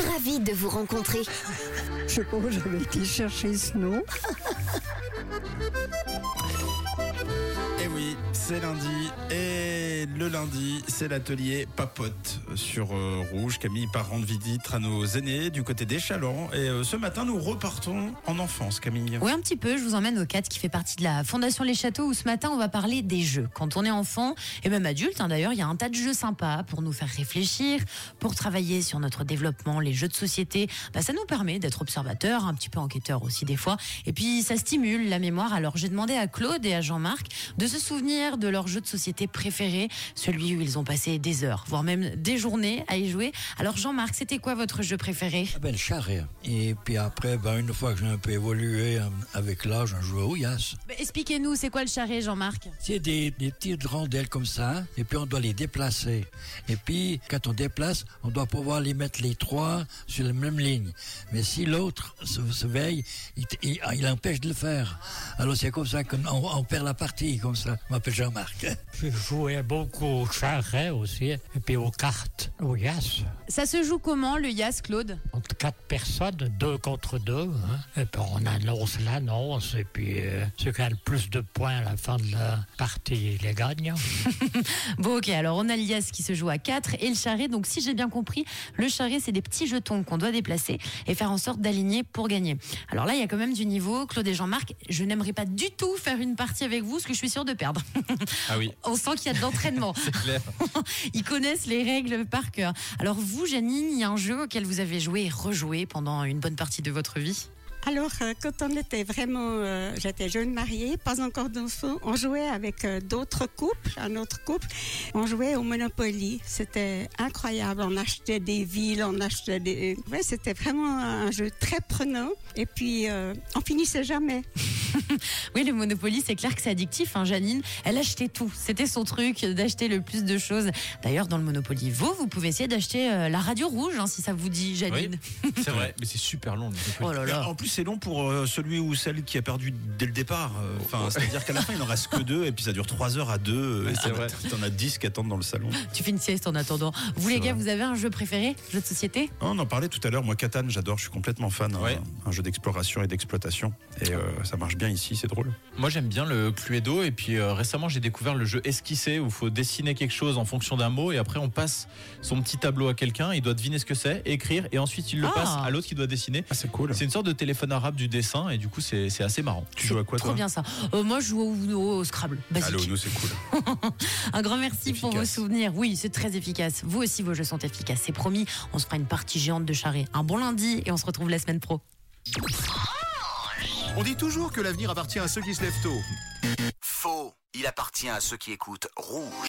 Ravi de vous rencontrer. Je sais pas où j'avais été chercher ce nom. Et oui, c'est lundi. Et le lundi, c'est l'atelier Papote sur euh, Rouge. Camille part rendre visite à nos aînés du côté des Chalands. Et euh, ce matin, nous repartons en enfance, Camille. Oui, un petit peu. Je vous emmène au 4 qui fait partie de la Fondation Les Châteaux où ce matin on va parler des jeux. Quand on est enfant et même adulte, hein, d'ailleurs, il y a un tas de jeux sympas pour nous faire réfléchir, pour travailler sur notre développement, les jeux de société. Bah, ça nous permet d'être observateurs, un petit peu enquêteurs aussi des fois. Et puis ça stimule la mémoire. Alors j'ai demandé à Claude et à Jean-Marc de se souvenir de leur jeu de société préféré, celui où ils ont passé des heures, voire même des journées à y jouer. Alors Jean-Marc, c'était quoi votre jeu préféré? Ah ben, le charret. Et puis après, ben, une fois que j'ai un peu évolué euh, avec l'âge, on jouait au yas. Expliquez-nous, c'est quoi le charret, Jean-Marc? C'est des, des petites rondelles comme ça, et puis on doit les déplacer. Et puis, quand on déplace, on doit pouvoir les mettre les trois sur la même ligne. Mais si l'autre se, se veille, il, il- il empêche de le faire. Alors c'est comme ça qu'on on perd la partie, comme ça. Je m'appelle Jean-Marc. Je jouais beaucoup au charret aussi, et puis aux cartes, au yas. Ça se joue comment le Yas, Claude? Entre quatre personnes, deux contre deux. hein. Et puis on annonce l'annonce, et puis euh, ceux qui a le plus de points à la fin de la partie, les gagne. Bon, ok, alors on a le Yas qui se joue à 4 et le charret. Donc, si j'ai bien compris, le charret, c'est des petits jetons qu'on doit déplacer et faire en sorte d'aligner pour gagner. Alors là, il y a quand même du niveau. Claude et Jean-Marc, je n'aimerais pas du tout faire une partie avec vous, parce que je suis sûre de perdre. Ah oui, On sent qu'il y a de l'entraînement. c'est clair. Ils connaissent les règles par cœur. Alors, vous, Janine, il y a un jeu auquel vous avez joué et rejoué pendant une bonne partie de votre vie? Alors, euh, quand on était vraiment, euh, j'étais jeune mariée, pas encore d'enfant, on jouait avec euh, d'autres couples, un autre couple. On jouait au Monopoly. C'était incroyable. On achetait des villes, on achetait des. Ouais, c'était vraiment un jeu très prenant. Et puis, euh, on finissait jamais. Oui, le Monopoly, c'est clair que c'est addictif. Hein, Janine, elle achetait tout. C'était son truc d'acheter le plus de choses. D'ailleurs, dans le Monopoly Vaud, vous pouvez essayer d'acheter euh, la radio rouge, hein, si ça vous dit, Janine. C'est vrai. Mais c'est super long. le Oh là Mais là. En plus, c'est long pour euh, celui ou celle qui a perdu dès le départ. Euh, Enfin, c'est-à-dire qu'à la fin, il n'en reste que deux, et puis ça dure trois heures à deux. Et c'est t'en vrai. as- T'en as dix qui attendent dans le salon. Tu fais une sieste en attendant. Vous, les gars, vrai. vous avez un jeu préféré Jeu de société? Oh, On en parlait tout à l'heure. Moi, Catan, j'adore. Je suis complètement fan. hein. Un, jeu d'exploration et d'exploitation. Et euh, ça marche bien ici. C'est drôle. Moi j'aime bien le Cluedo et puis euh, récemment j'ai découvert le jeu esquissé où il faut dessiner quelque chose en fonction d'un mot et après on passe son petit tableau à quelqu'un, il doit deviner ce que c'est, écrire et ensuite il le Ah. passe à l'autre qui doit dessiner. Ah, c'est cool. C'est une sorte de téléphone arabe du dessin et du coup c'est c'est assez marrant. Tu joues à quoi, Trop toi bien ça. Euh, moi, je joue au Scrabble. Basique. Allô, nous, c'est cool. Un grand merci pour vos souvenirs. Oui, c'est très efficace. Vous aussi, vos jeux sont efficaces. C'est promis. On se fera une partie géante de charret. Un bon lundi et on se retrouve la semaine pro. On dit toujours que l'avenir appartient à ceux qui se lèvent tôt. Faux. Il appartient à ceux qui écoutent Rouge.